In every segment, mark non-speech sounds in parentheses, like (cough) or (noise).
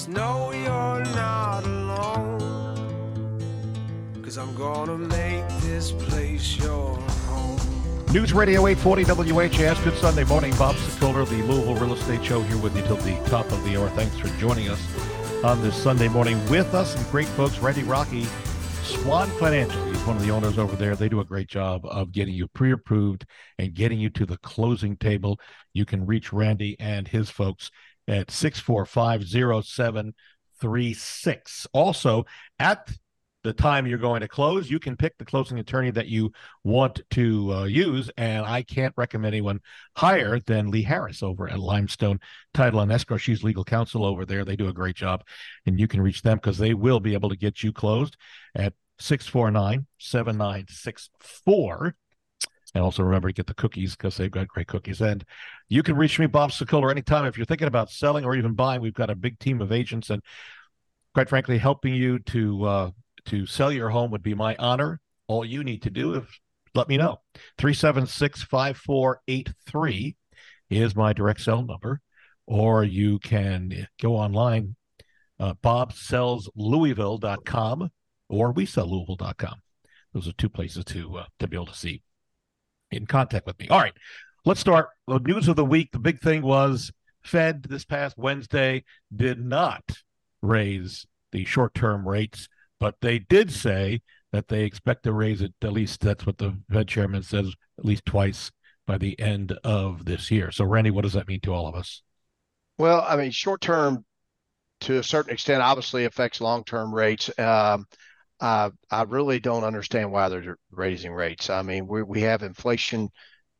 Just know you're not alone. Cause I'm gonna make this place your home. News Radio 840 WHAS. Good Sunday morning. Bob Sokoler, the Louisville Real Estate Show, here with you till the top of the hour. Thanks for joining us on this Sunday morning. With us, some great folks. Randy Rocky, Swan Financial. He's one of the owners over there. They do a great job of getting you pre approved and getting you to the closing table. You can reach Randy and his folks at 645 0736. Also, at the time you're going to close, you can pick the closing attorney that you want to uh, use. And I can't recommend anyone higher than Lee Harris over at Limestone Title and Escrow. She's legal counsel over there. They do a great job. And you can reach them because they will be able to get you closed at 649 7964. And also remember to get the cookies because they've got great cookies. And you can reach me, Bob Sokoler, anytime. If you're thinking about selling or even buying, we've got a big team of agents and quite frankly, helping you to uh, to sell your home would be my honor. All you need to do is let me know. 376 5483 is my direct cell number. Or you can go online, uh, bobsellslouisville.com or we sell Louisville.com. Those are two places to uh, to be able to see in contact with me. All right, let's start. The news of the week. The big thing was Fed this past Wednesday did not raise the short term rates, but they did say that they expect to raise it at least that's what the Fed chairman says at least twice by the end of this year. So, Randy, what does that mean to all of us? Well, I mean, short term to a certain extent obviously affects long term rates. Um, uh, I really don't understand why they're raising rates. I mean, we we have inflation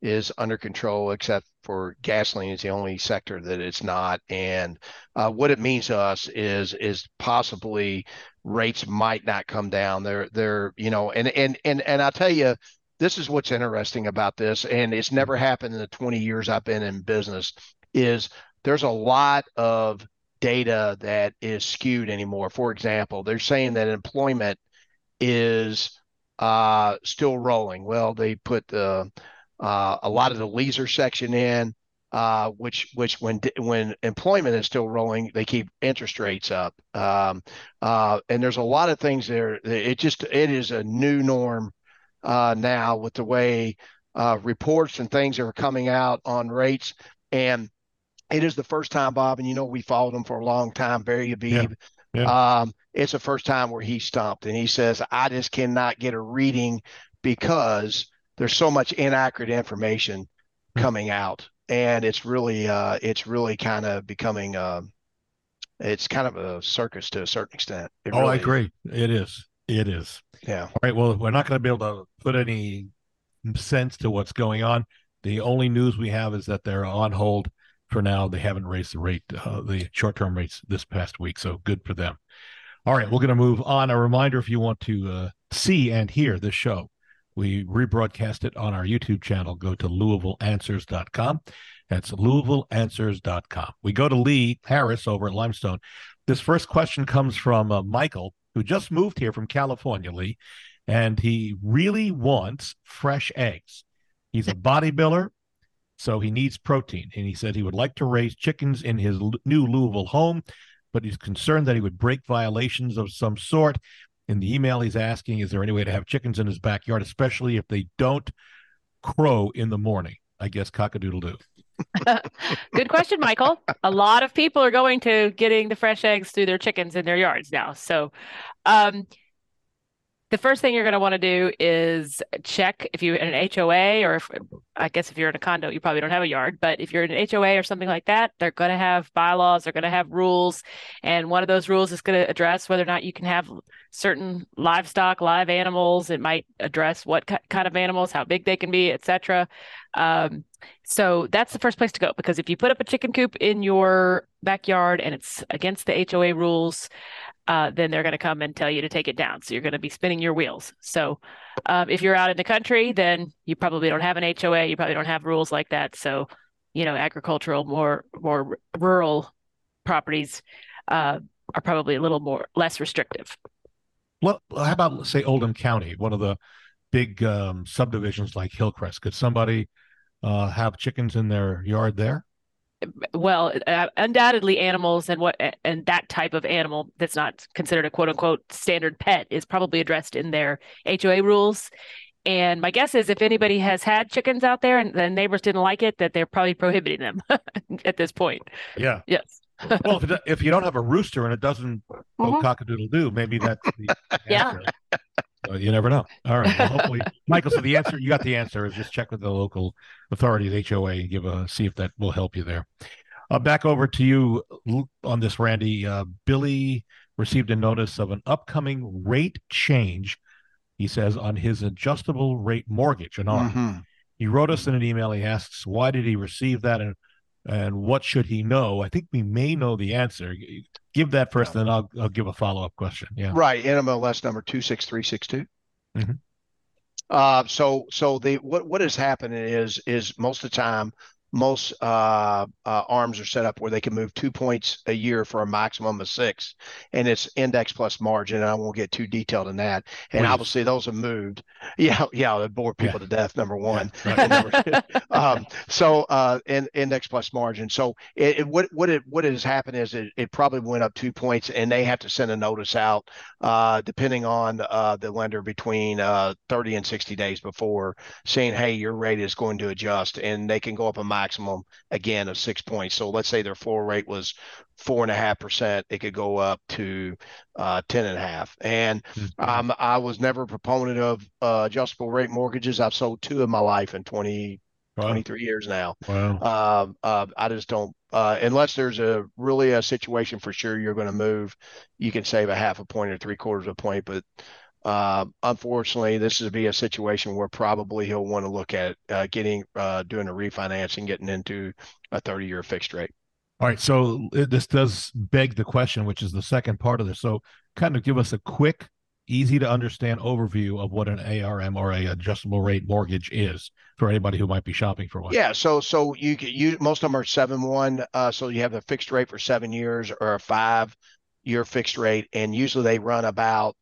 is under control, except for gasoline is the only sector that it's not. And uh, what it means to us is is possibly rates might not come down. They're they're you know, and and and and I tell you, this is what's interesting about this, and it's never happened in the 20 years I've been in business. Is there's a lot of data that is skewed anymore. For example, they're saying that employment is uh, still rolling. Well, they put the uh, a lot of the leisure section in, uh, which which when when employment is still rolling, they keep interest rates up. Um, uh, and there's a lot of things there. It just it is a new norm uh, now with the way uh, reports and things are coming out on rates. And it is the first time, Bob, and you know we followed him for a long time, Barry Habib. Yeah. Yeah. Um, it's the first time where he stumped and he says, I just cannot get a reading because there's so much inaccurate information hmm. coming out. And it's really, uh, it's really kind of becoming, uh, it's kind of a circus to a certain extent. It oh, really I agree. Is. It is. It is. Yeah. All right. Well, we're not going to be able to put any sense to what's going on. The only news we have is that they're on hold for now. They haven't raised the rate, uh, the short term rates this past week. So good for them. All right, we're going to move on. A reminder if you want to uh, see and hear this show, we rebroadcast it on our YouTube channel. Go to LouisvilleAnswers.com. That's LouisvilleAnswers.com. We go to Lee Harris over at Limestone. This first question comes from uh, Michael, who just moved here from California, Lee, and he really wants fresh eggs. He's a bodybuilder, so he needs protein. And he said he would like to raise chickens in his new Louisville home but he's concerned that he would break violations of some sort. In the email, he's asking, is there any way to have chickens in his backyard, especially if they don't crow in the morning? I guess cockadoodle doo. (laughs) Good question, Michael. A lot of people are going to getting the fresh eggs through their chickens in their yards now. So, um, the first thing you're going to want to do is check if you're in an HOA or if, I guess if you're in a condo, you probably don't have a yard, but if you're in an HOA or something like that, they're going to have bylaws, they're going to have rules. And one of those rules is going to address whether or not you can have certain livestock, live animals. It might address what kind of animals, how big they can be, etc. Um, so that's the first place to go because if you put up a chicken coop in your backyard and it's against the HOA rules, uh, then they're going to come and tell you to take it down. So you're going to be spinning your wheels. So um, if you're out in the country, then you probably don't have an HOA. You probably don't have rules like that. So, you know, agricultural, more more rural properties uh, are probably a little more less restrictive. Well, how about say Oldham County, one of the big um, subdivisions like Hillcrest? Could somebody uh, have chickens in their yard there? Well, uh, undoubtedly animals and what and that type of animal that's not considered a quote unquote standard pet is probably addressed in their HOA rules. And my guess is if anybody has had chickens out there and the neighbors didn't like it, that they're probably prohibiting them (laughs) at this point. Yeah. Yes. (laughs) well, if, it, if, you don't have a rooster and it doesn't go mm-hmm. cockadoodle doo, maybe that's the (laughs) yeah. So you never know. All right. Well, hopefully, (laughs) Michael. So the answer you got the answer is just check with the local authorities, HOA, and give a see if that will help you there. Uh, back over to you on this, Randy. Uh, Billy received a notice of an upcoming rate change. He says on his adjustable rate mortgage, and on. Mm-hmm. He wrote us in an email. He asks, "Why did he receive that, and and what should he know?" I think we may know the answer give that first, yeah. then I'll I'll give a follow up question. Yeah. Right. NMLS number two six three six two. Mm-hmm. Uh, so so the what what is happening is is most of the time most uh, uh, arms are set up where they can move two points a year for a maximum of six, and it's index plus margin. And I won't get too detailed in that. And Please. obviously, those have moved. (laughs) Yeah, yeah, they bore people yeah. to death. Number one. Yeah, right. (laughs) number um, so, uh, in, index plus margin. So, it, it, what what it what has happened is it, it probably went up two points, and they have to send a notice out, uh, depending on uh, the lender, between uh, 30 and 60 days before, saying, "Hey, your rate is going to adjust," and they can go up a maximum again of six points. So let's say their floor rate was four and a half percent, it could go up to uh, ten and a half. And um, I was never a proponent of uh, adjustable rate mortgages. I've sold two in my life in 20, wow. 23 years now. Wow. Um, uh, I just don't. Uh, unless there's a really a situation for sure you're going to move, you can save a half a point or three quarters of a point, but uh, unfortunately, this is be a situation where probably he'll want to look at uh, getting uh, doing a refinancing, getting into a 30 year fixed rate. All right, so this does beg the question, which is the second part of this. So, kind of give us a quick, easy to understand overview of what an ARM or a adjustable rate mortgage is for anybody who might be shopping for one. Yeah, so so you you most of them are seven one. Uh, so you have a fixed rate for seven years or a five year fixed rate, and usually they run about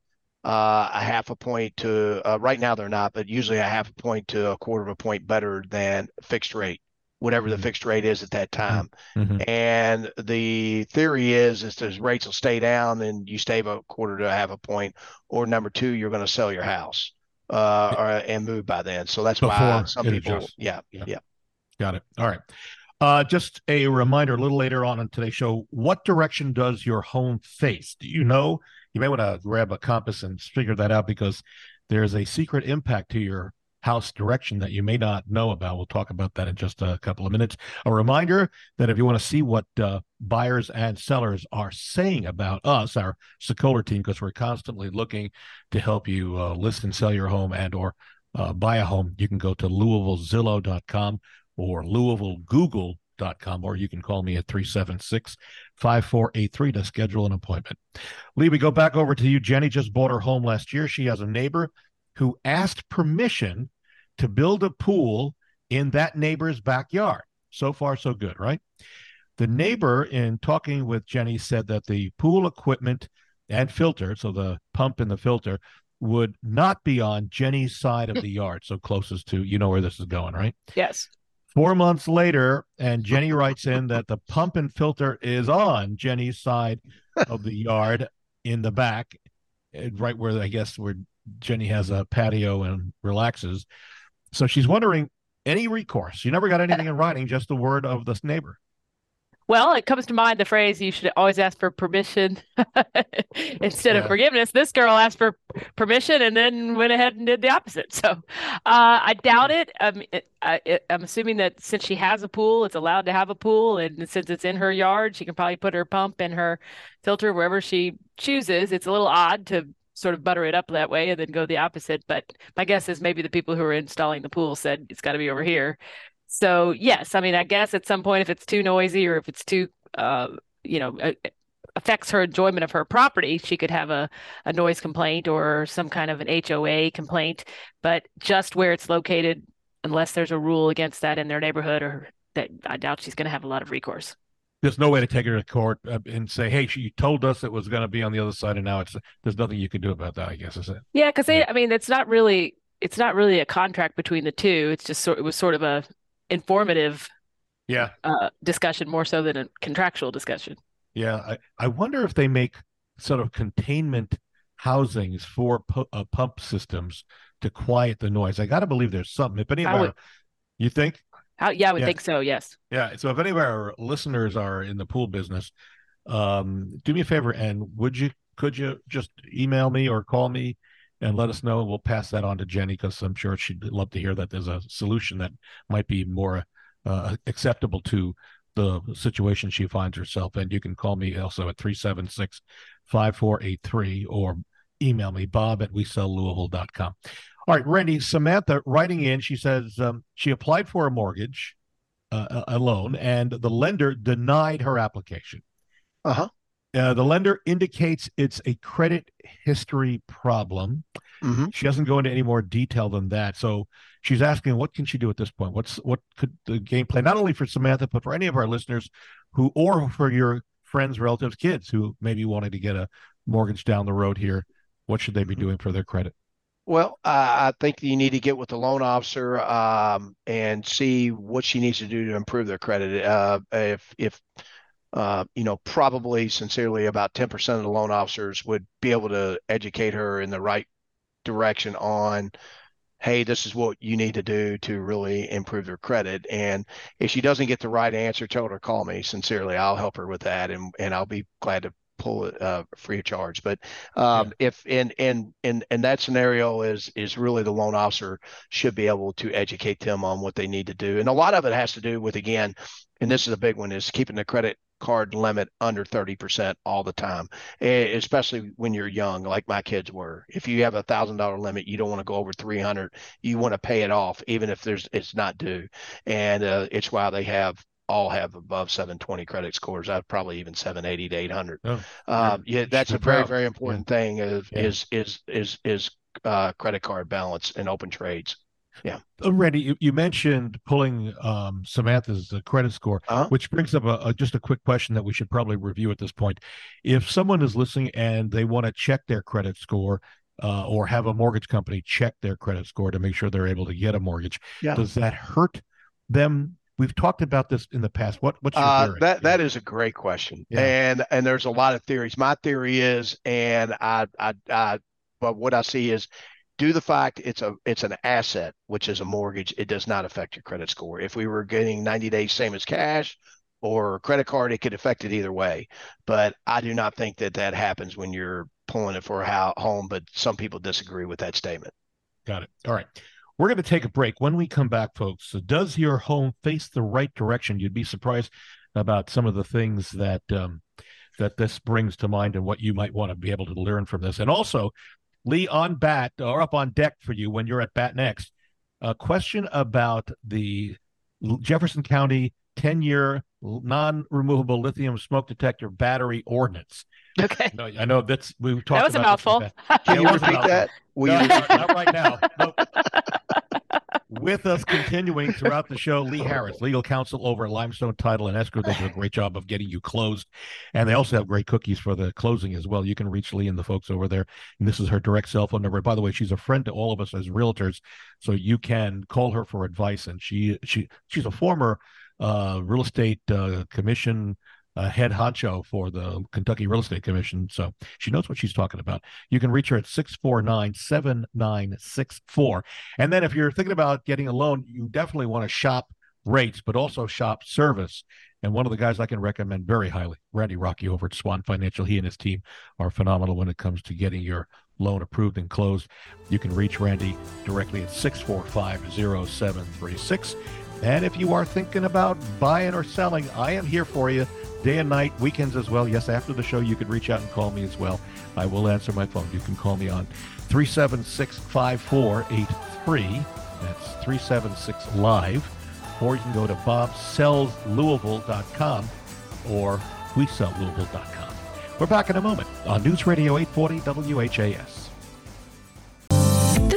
uh, a half a point to uh, right now they're not, but usually a half a point to a quarter of a point better than fixed rate, whatever the mm-hmm. fixed rate is at that time. Mm-hmm. And the theory is is that rates will stay down, and you stay a quarter to a half a point, or number two, you're going to sell your house uh, or, and move by then. So that's Before why some people, yeah, yeah, yeah, got it. All right. Uh, just a reminder a little later on in today's show, what direction does your home face? Do you know you may want to grab a compass and figure that out because there's a secret impact to your house direction that you may not know about. We'll talk about that in just a couple of minutes. A reminder that if you want to see what uh, buyers and sellers are saying about us, our Sokoler team, because we're constantly looking to help you uh, list and sell your home and or uh, buy a home, you can go to LouisvilleZillow.com or LouisvilleGoogle.com, or you can call me at 376 5483 to schedule an appointment. Lee, we go back over to you. Jenny just bought her home last year. She has a neighbor who asked permission to build a pool in that neighbor's backyard. So far, so good, right? The neighbor, in talking with Jenny, said that the pool equipment and filter, so the pump and the filter, would not be on Jenny's side of the yard, so closest to, you know where this is going, right? Yes. Four months later, and Jenny writes in that the pump and filter is on Jenny's side of the yard in the back, eh, right where I guess where Jenny has a patio and relaxes. So she's wondering any recourse. You never got anything in writing, just the word of this neighbor. Well, it comes to mind the phrase you should always ask for permission (laughs) instead yeah. of forgiveness. This girl asked for permission and then went ahead and did the opposite. So uh, I doubt it. Um, it, I, am assuming that since she has a pool, it's allowed to have a pool. And since it's in her yard, she can probably put her pump and her filter wherever she chooses. It's a little odd to sort of butter it up that way and then go the opposite. But my guess is maybe the people who are installing the pool said it's got to be over here. So yes, I mean, I guess at some point, if it's too noisy or if it's too, uh, you know, affects her enjoyment of her property, she could have a, a noise complaint or some kind of an HOA complaint. But just where it's located, unless there's a rule against that in their neighborhood, or that I doubt she's going to have a lot of recourse. There's no way to take her to court uh, and say, "Hey, she told us it was going to be on the other side, and now it's there's nothing you can do about that." I guess is it? Yeah, because yeah. I mean, it's not really it's not really a contract between the two. It's just sort it was sort of a informative Yeah. uh, discussion more so than a contractual discussion. Yeah. I, I wonder if they make sort of containment housings for pu- uh, pump systems to quiet the noise. I got to believe there's something. If any of would- you think? How, yeah, I would Yeah. think so. Yes. Yeah. So if any of our listeners are in the pool business, um, do me a favor and would you could you just email me or call me and let us know? And we'll pass that on to Jenny because I'm sure she'd love to hear that there's a solution that might be more uh, acceptable to the situation she finds herself in. You can call me also at 376 5483 or email me bob at WeSellLouisville.com. All right, Randy, Samantha writing in, she says um, she applied for a mortgage, uh, a loan, and the lender denied her application. Uh-huh. Uh, the lender indicates it's a credit history problem. hmm She doesn't go into any more detail than that. So she's asking, what can she do at this point? What's what could the game plan, not only for Samantha, but for any of our listeners who, or for your friends, relatives, kids who maybe wanted to get a mortgage down the road here? What should they be doing for their credit? Well, I I think you need to get with the loan officer um, and see what she needs to do to improve their credit. Uh, if if uh, you know, probably sincerely about 10% of the loan officers would be able to educate her in the right direction on, hey, this is what you need to do to really improve their credit. And if she doesn't get the right answer, tell her to call me sincerely. I'll help her with that and and I'll be glad to pull it uh, free of charge. But um, if in in in in that scenario is is really the loan officer should be able to educate them on what they need to do. And a lot of it has to do with again, and this is a big one, is keeping the credit card limit under 30% all the time, especially when you're young, like my kids were. If you have a thousand dollar limit, you don't want to go over 300. You want to pay it off, even if there's it's not due. And uh, it's why they have all have above 720 credit scores. I'd probably even 780 to 800. Oh, Um, yeah, that's a very, proud. very important thing is, Yeah. is, is, is, is, uh, credit card balance and open trades. Uh, Randy, you, you mentioned pulling um, Samantha's uh, credit score, Uh-huh. which brings up a, a, just a quick question that we should probably review at this point. If someone is listening and they want to check their credit score uh, or have a mortgage company check their credit score to make sure they're able to get a mortgage, Yeah. does that hurt them? We've talked about this in the past. What what's your Uh, theory? that that is a great question, Yeah. and and there's a lot of theories. My theory is, and I I I, but what I see is, to the fact it's a it's an asset, which is a mortgage, it does not affect your credit score. If we were getting 90 days same as cash or credit card, it could affect it either way. But I do not think that that happens when you're pulling it for a home. But some people disagree with that statement. Got it. All right. We're going to take a break. When we come back, folks, does your home face the right direction? You'd be surprised about some of the things that um, that this brings to mind and what you might want to be able to learn from this. And also, Lee on bat or up on deck for you when you're at bat next. A question about the Jefferson County 10 year non removable lithium smoke detector battery ordinance. Okay. No, I know that's we've talked about That was a about this in the mouthful. past. Can Yeah, you it was a repeat mouthful. that? Will No, you- not, not right now. Nope. With us continuing throughout the show, Lee Harris, legal counsel over at Limestone Title and Escrow. They do a great job of getting you closed. And they also have great cookies for the closing as well. You can reach Lee and the folks over there. And this is her direct cell phone number. By the way, she's a friend to all of us as realtors. So you can call her for advice. And she she she's a former uh, real estate uh, commission uh, head honcho for the Kentucky Real Estate Commission. So she knows what she's talking about. You can reach her at 649 7964. And then if you're thinking about getting a loan, you definitely want to shop rates, but also shop service. And one of the guys I can recommend very highly, Randy Rocky over at Swan Financial, he and his team are phenomenal when it comes to getting your loan approved and closed. You can reach Randy directly at 645 0736. And if you are thinking about buying or selling, I am here for you day and night, weekends as well. Yes, after the show, you could reach out and call me as well. I will answer my phone. You can call me on 376 5483. That's 376 Live. Or you can go to bobsellslouisville.com or WeSellLouisville.com. We're back in a moment on News Radio 840 WHAS.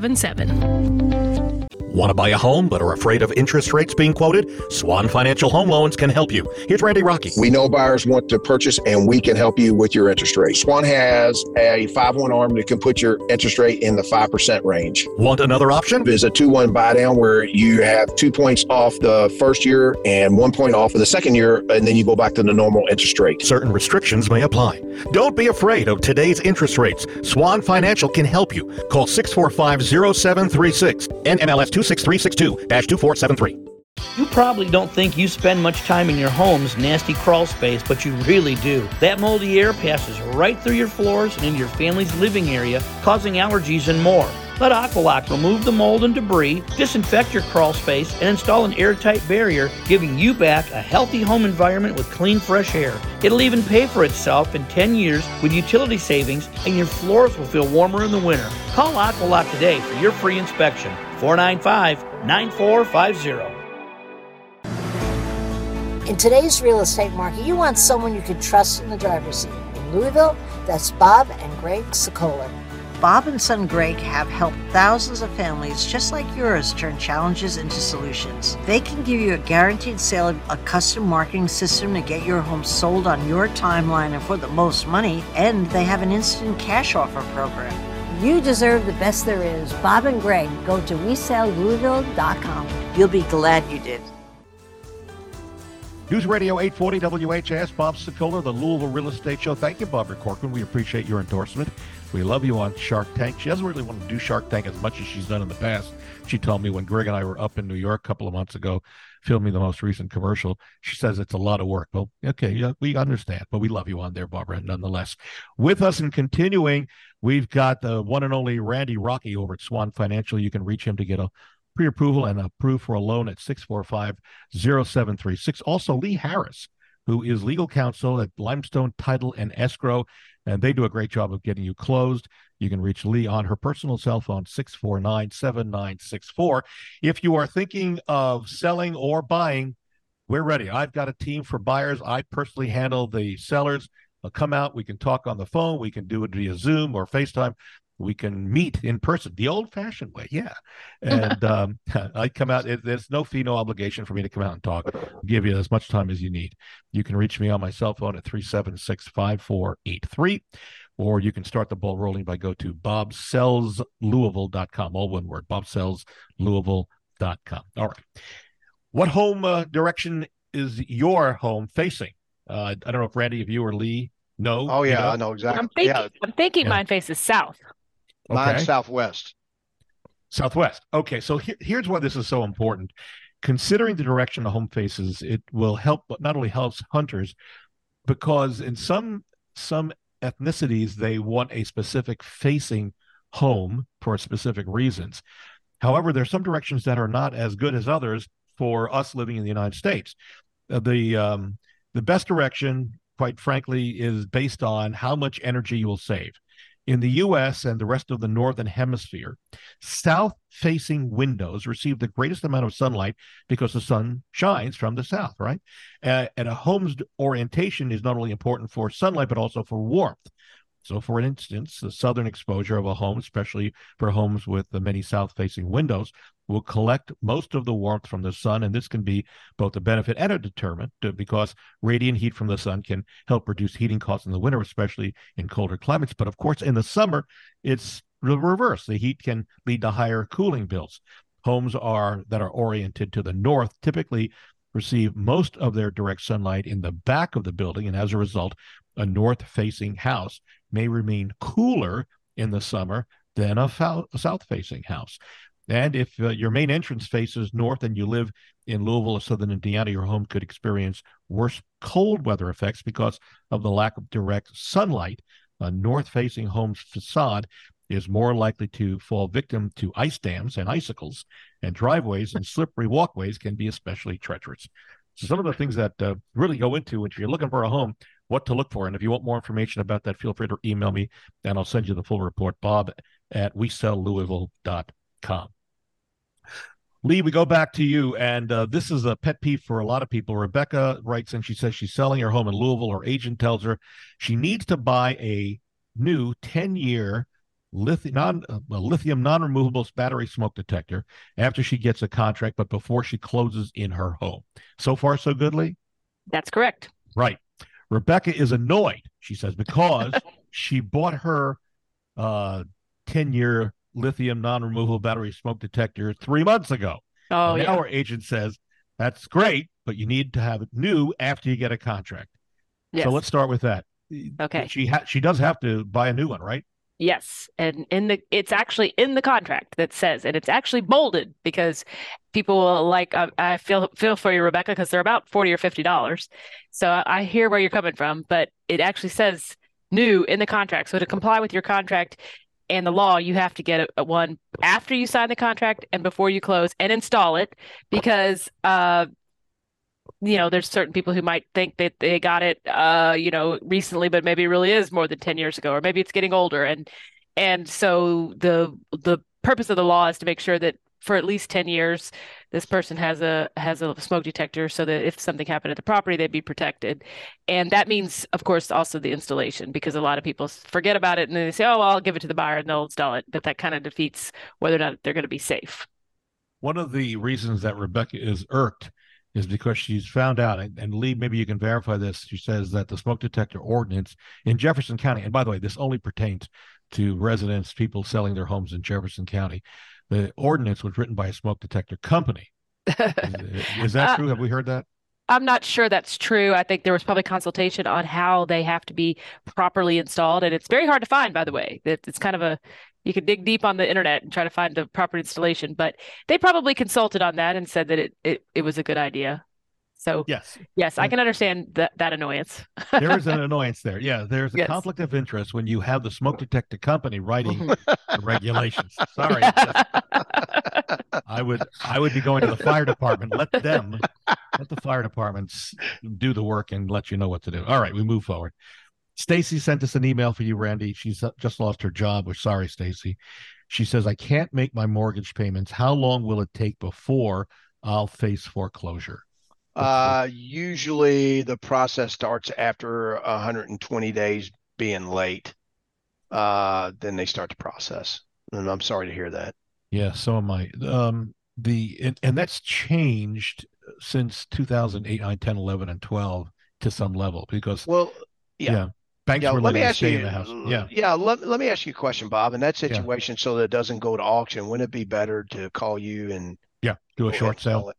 2277. Want to buy a home but are afraid of interest rates being quoted? Swan Financial Home Loans can help you. Here's Randy Rocky. We know buyers want to purchase and we can help you with your interest rate. Swan has a 5 1 arm that can put your interest rate in the 5% range. Want another option? There's a 2 1 buy down where you have two points off the first year and one point off of the second year, and then you go back to the normal interest rate. Certain restrictions may apply. Don't be afraid of today's interest rates. Swan Financial can help you. Call 645 0736 NMLS 26362 2473. You probably don't think you spend much time in your home's nasty crawl space, but you really do. That moldy air passes right through your floors and into your family's living area, causing allergies and more. Let Aqualock remove the mold and debris, disinfect your crawl space, and install an airtight barrier, giving you back a healthy home environment with clean, fresh air. It'll even pay for itself in 10 years with utility savings, and your floors will feel warmer in the winter. Call Aqualock today for your free inspection. 495 9450. In today's real estate market, you want someone you can trust in the driver's seat. In Louisville, that's Bob and Greg Sokoler. Bob and Son Greg have helped thousands of families just like yours turn challenges into solutions. They can give you a guaranteed sale of a custom marketing system to get your home sold on your timeline and for the most money, and they have an instant cash offer program. You deserve the best there is. Bob and Greg, go to WeSellLouisville.com. You'll be glad you did. News Radio 840 WHAS, Bob Sokoler, the Louisville Real Estate Show. Thank you, Barbara Corcoran. We appreciate your endorsement. We love you on Shark Tank. She doesn't really want to do Shark Tank as much as she's done in the past. She told me when Greg and I were up in New York a couple of months ago, filming the most recent commercial, she says it's a lot of work. Well, okay, yeah, we understand, but we love you on there, Barbara, nonetheless. With us and continuing, we've got the one and only Randy Rocky over at Swan Financial. You can reach him to get a pre-approval and approved for a loan at 645-0736. Also, Lee Harris, who is legal counsel at Limestone Title and Escrow, and they do a great job of getting you closed. You can reach Lee on her personal cell phone, 649-7964. If you are thinking of selling or buying, we're ready. I've got a team for buyers. I personally handle the sellers. I'll come out. We can talk on the phone. We can do it via Zoom or FaceTime we can meet in person the old fashioned way yeah and (laughs) um, (laughs) i come out it, there's no fee no obligation for me to come out and talk I'll give you as much time as you need you can reach me on my cell phone at 376-5483 or you can start the ball rolling by go to bobsellslouisville.com all one word bobsellslouisville.com all right what home uh, direction is your home facing uh, i don't know if randy if you or lee know Oh you yeah, know? I know exactly. I'm thinking, yeah, I'm thinking Yeah. mine faces south. Okay. southwest. Southwest. Okay, so here, here's why this is so important. Considering the direction the home faces, it will help, but not only helps hunters, because in some some ethnicities they want a specific facing home for specific reasons. However, there's some directions that are not as good as others for us living in the United States. Uh, the um, the best direction, quite frankly, is based on how much energy you will save. In the US and the rest of the Northern Hemisphere, south facing windows receive the greatest amount of sunlight because the sun shines from the south, right? Uh, and a home's orientation is not only important for sunlight, but also for warmth. So, for instance, the southern exposure of a home, especially for homes with the many south facing windows, will collect most of the warmth from the sun. And this can be both a benefit and a deterrent uh, because radiant heat from the sun can help reduce heating costs in the winter, especially in colder climates. But of course, in the summer, it's the reverse. The heat can lead to higher cooling bills. Homes are that are oriented to the north typically receive most of their direct sunlight in the back of the building, and as a result, a north facing house may remain cooler in the summer than a, south facing house. And if uh, your main entrance faces north and you live in Louisville or southern Indiana, your home could experience worse cold weather effects because of the lack of direct sunlight. A north facing home's facade is more likely to fall victim to ice dams and icicles, and driveways and slippery walkways can be especially treacherous. So, some of the things that uh, really go into if you're looking for a home, what to look for. And if you want more information about that, feel free to email me and I'll send you the full report, bob at WeSellLouisville.com. Lee, we go back to you, and uh, this is a pet peeve for a lot of people. Rebecca writes and she says she's selling her home in Louisville. Her agent tells her she needs to buy a new 10 year lithium non uh, lithium non-removable battery smoke detector after she gets a contract but before she closes in her home so far so good lee that's correct right rebecca is annoyed she says because (laughs) she bought her uh 10 year lithium non-removable battery smoke detector three months ago. Oh yeah. our agent says that's great but you need to have it new after you get a contract. Yes. so let's start with that. Okay. She ha- she does have to buy a new one right Yes, and in the it's actually in the contract that says, and it's actually bolded because people will like. Uh, I feel feel for you, Rebecca, because they're about forty or fifty dollars. So I hear where you're coming from, but it actually says new in the contract. So to comply with your contract and the law, you have to get a, a one after you sign the contract and before you close and install it because uh, you know, there's certain people who might think that they got it, uh, you know, recently, but maybe it really is more than 10 years ago, or maybe it's getting older. And, and so the, the purpose of the law is to make sure that for at least 10 years, this person has a, has a smoke detector so that if something happened at the property, they'd be protected. And that means, of course, also the installation, because a lot of people forget about it and then they say, oh, well, I'll give it to the buyer and they'll install it. But that kind of defeats whether or not they're going to be safe. One of the reasons that Rebecca is irked is because she's found out, and Lee, maybe you can verify this. She says that the smoke detector ordinance in Jefferson County, and by the way, this only pertains to residents, people selling their homes in Jefferson County. The ordinance was written by a smoke detector company. is, (laughs) is that uh, true? Have we heard that? I'm not sure that's true. I think there was probably consultation on how they have to be properly installed, and it's very hard to find. By the way, it's kind of a you can dig deep on the internet and try to find the proper installation, but they probably consulted on that and said that it it, it was a good idea. So yes, yes, I can understand that that annoyance. there is an (laughs) annoyance there. Yeah, there's a Yes. conflict of interest when you have the smoke detector company writing Mm-hmm. the regulations. Sorry, (laughs) I would I would be going to the fire department. Let them let the fire departments do the work and let you know what to do. All right, we move forward. Stacy sent us an email for you, Randy. She's just lost her job. We're sorry, Stacy. She says, I can't make my mortgage payments. How long will it take before I'll face foreclosure? Uh, usually the process starts after 120 days being late. Uh, then they start the process. And I'm sorry to hear that. Yeah, so am I. Um, the and, and that's changed since 2008, 9, 10, 11, and 12 to some level because Well, yeah. yeah, banks Yeah, were let me ask stay you. in the house. Yeah, yeah. Let, let me ask you a question, Bob. In that Yeah. situation, so that it doesn't go to auction, wouldn't it be better to call you and yeah, do a short ahead and sell sale.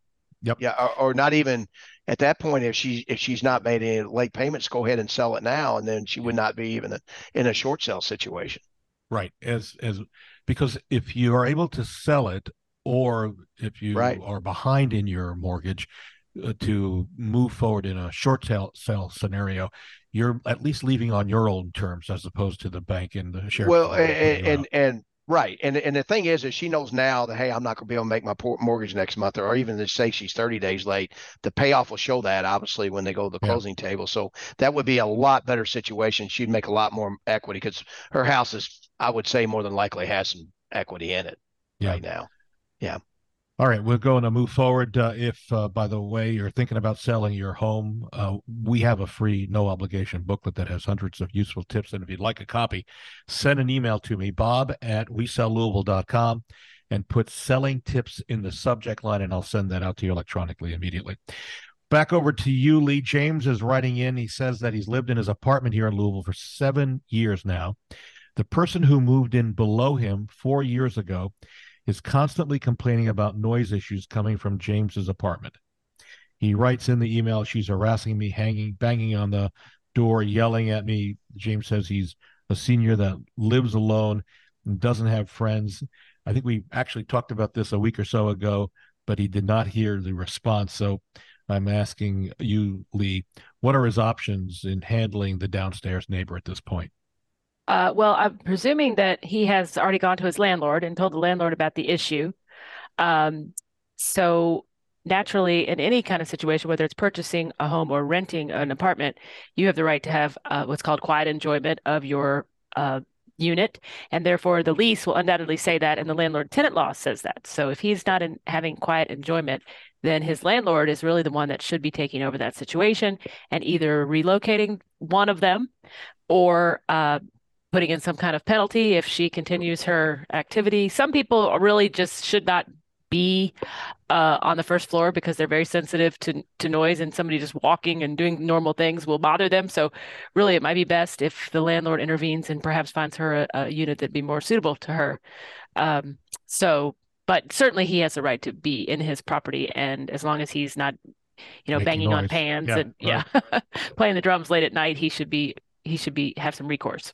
Yep. Yeah, or, or not even at that point. If she if she's not made any late payments, go ahead and sell it now, and then she would not be even in a short sale situation. Right. As as because if you are able to sell it or if you Right. are behind in your mortgage Uh, to move forward in a short sale sale scenario, you're at least leaving on your own terms as opposed to the bank and the sheriff. Well, and, and and right, and and the thing is, is she knows now that hey, I'm not going to be able to make my mortgage next month, or even to say she's 30 days late. The payoff will show that obviously when they go to the Yeah. closing table. So that would be a lot better situation. She'd make a lot more equity because her house is, I would say, more than likely has some equity in it Yeah. right now. All right, we're going to move forward. Uh, if, uh, by the way, you're thinking about selling your home, uh, we have a free, no obligation booklet that has hundreds of useful tips. And if you'd like a copy, send an email to me, bob at WeSellLouisville.com, and put selling tips in the subject line, and I'll send that out to you electronically immediately. Back over to you, Lee. James is writing in. He says that he's lived in his apartment here in Louisville for seven years now. The person who moved in below him four years ago is constantly complaining about noise issues coming from James's apartment. He writes in the email, she's harassing me, hanging, banging on the door, yelling at me. James says he's a senior that lives alone and doesn't have friends. I think we actually talked about this a week or so ago, but he did not hear the response. So I'm asking you, Lee, what are his options in handling the downstairs neighbor at this point? Uh, well, I'm presuming that he has already gone to his landlord and told the landlord about the issue. Um, so naturally, in any kind of situation, whether it's purchasing a home or renting an apartment, you have the right to have uh, what's called quiet enjoyment of your uh, unit, and therefore the lease will undoubtedly say that, and the landlord-tenant law says that. So if he's not in, having quiet enjoyment, then his landlord is really the one that should be taking over that situation and either relocating one of them or uh, putting in some kind of penalty if she continues her activity. Some people really just should not be uh, on the first floor because they're very sensitive to to noise, and somebody just walking and doing normal things will bother them. So, really, it might be best if the landlord intervenes and perhaps finds her a, a unit that'd be more suitable to her. Um, so, but certainly he has the right to be in his property, and as long as he's not, you know, Making banging on pans Yeah, and yeah, (laughs) playing the drums late at night, he should be he should be have some recourse.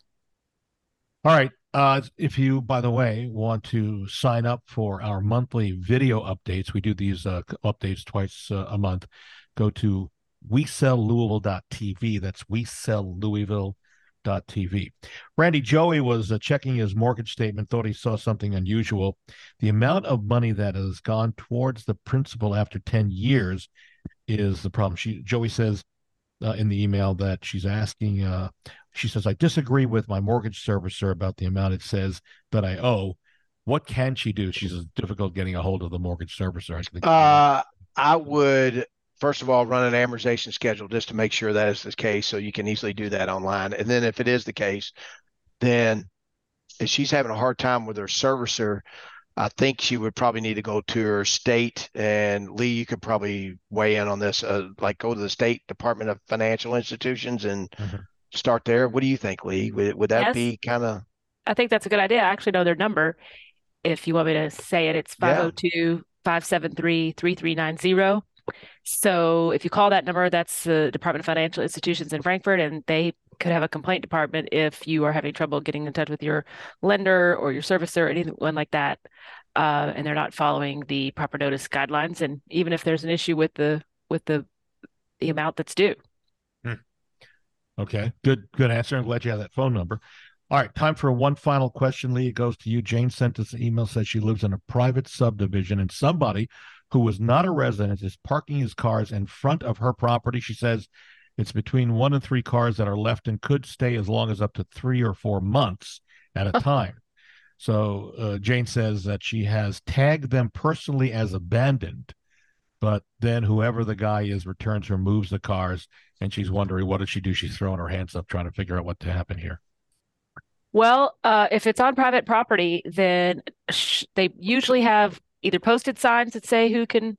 All right. Uh, if you, by the way, want to sign up for our monthly video updates, we do these uh, updates twice uh, a month. Go to WeSellLouisville.tv. That's WeSellLouisville.tv. Randy Joey was uh, checking his mortgage statement, thought he saw something unusual. The amount of money that has gone towards the principal after 10 years is the problem. She Joey says uh, in the email that she's asking uh, she says, I disagree with my mortgage servicer about the amount it says that I owe. What can she do? She's difficult getting a hold of the mortgage servicer. I think. Uh, I would first of all run an amortization schedule just to make sure that is the case, so you can easily do that online. And then if it is the case, then if she's having a hard time with her servicer, I think she would probably need to go to her state. And Lee, you could probably weigh in on this. Uh, like go to the state Department of Financial Institutions and Mhm. start there. What do you think, Lee? Would, would that Yes. be kind of I think that's a good idea. I actually know their number. If you want me to say it, it's Yeah. 502 573 3390. So if you call that number, that's the Department of Financial Institutions in Frankfort, and they could have a complaint department if you are having trouble getting in touch with your lender or your servicer or anyone like that. Uh, and they're not following the proper notice guidelines. And even if there's an issue with the with the the amount that's due. Okay, good, good answer. I'm glad you have that phone number. All right, time for one final question, Lee. It goes to you. Jane sent us an email, says she lives in a private subdivision, and somebody who was not a resident is parking his cars in front of her property. She says it's between one and three cars that are left and could stay as long as up to three or four months at a time. So uh, Jane says that she has tagged them personally as abandoned, but then whoever the guy is returns or moves the cars, and she's wondering what did she do? She's throwing her hands up, trying to figure out what to happen here. Well, uh, if it's on private property, then sh they usually have either posted signs that say who can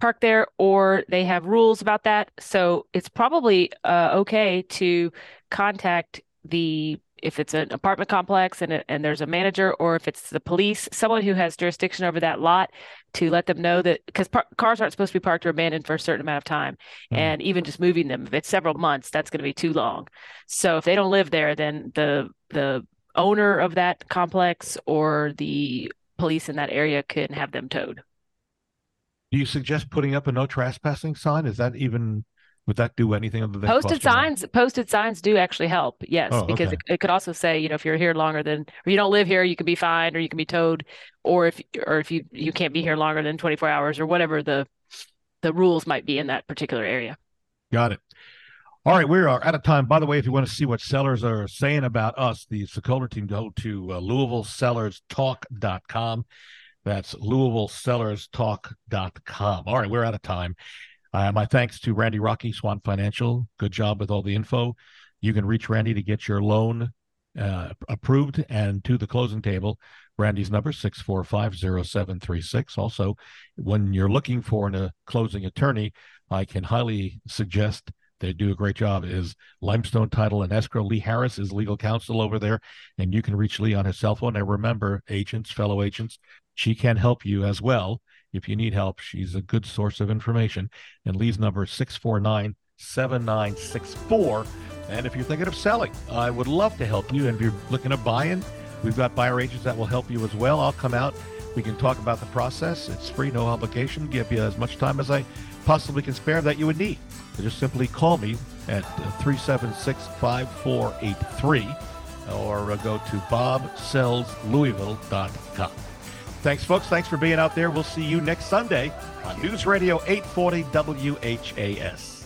park there, or they have rules about that. So it's probably uh, okay to contact the if it's an apartment complex and and there's a manager, or if it's the police, someone who has jurisdiction over that lot, to let them know that because par cars aren't supposed to be parked or abandoned for a certain amount of time, Mhm. and even just moving them, if it's several months, that's going to be too long. So if they don't live there, then the the owner of that complex or the police in that area can have them towed. Do you suggest putting up a no trespassing sign? Is that even would that do anything other than Posted signs, posted signs do actually help. Yes, Oh, because okay. it, it could also say, you know, if you're here longer than or you don't live here, you can be fined or you can be towed, or if or if you you can't be here longer than 24 hours or whatever the the rules might be in that particular area. Got it. All right, we are out of time. By the way, if you want to see what sellers are saying about us, the Sokoler team, go to uh, LouisvilleSellersTalk.com. That's LouisvilleSellersTalk.com. All right, we're out of time. Uh, my thanks to Randy Rocky, Swan Financial. Good job with all the info. You can reach Randy to get your loan uh, approved and to the closing table. Randy's number 6450736. Also, when you're looking for a closing attorney, I can highly suggest they do a great job is limestone title and escrow lee harris is legal counsel over there and you can reach lee on his cell phone and remember agents fellow agents she can help you as well. If you need help she's a good source of information. And lee's number is 649-7964 and if you're thinking of selling i would love to help you. And if you're looking at buying we've got buyer agents that will help you as well. I'll come out. We can talk about the process. It's free no obligation. Give you as much time as i possibly can spare that you would need. So just simply call me at uh, 376 5483. or uh, go to bobsellslouisville.com. Thanks, folks. Thanks for being out there. We'll see you next Sunday on News Radio 840 WHAS.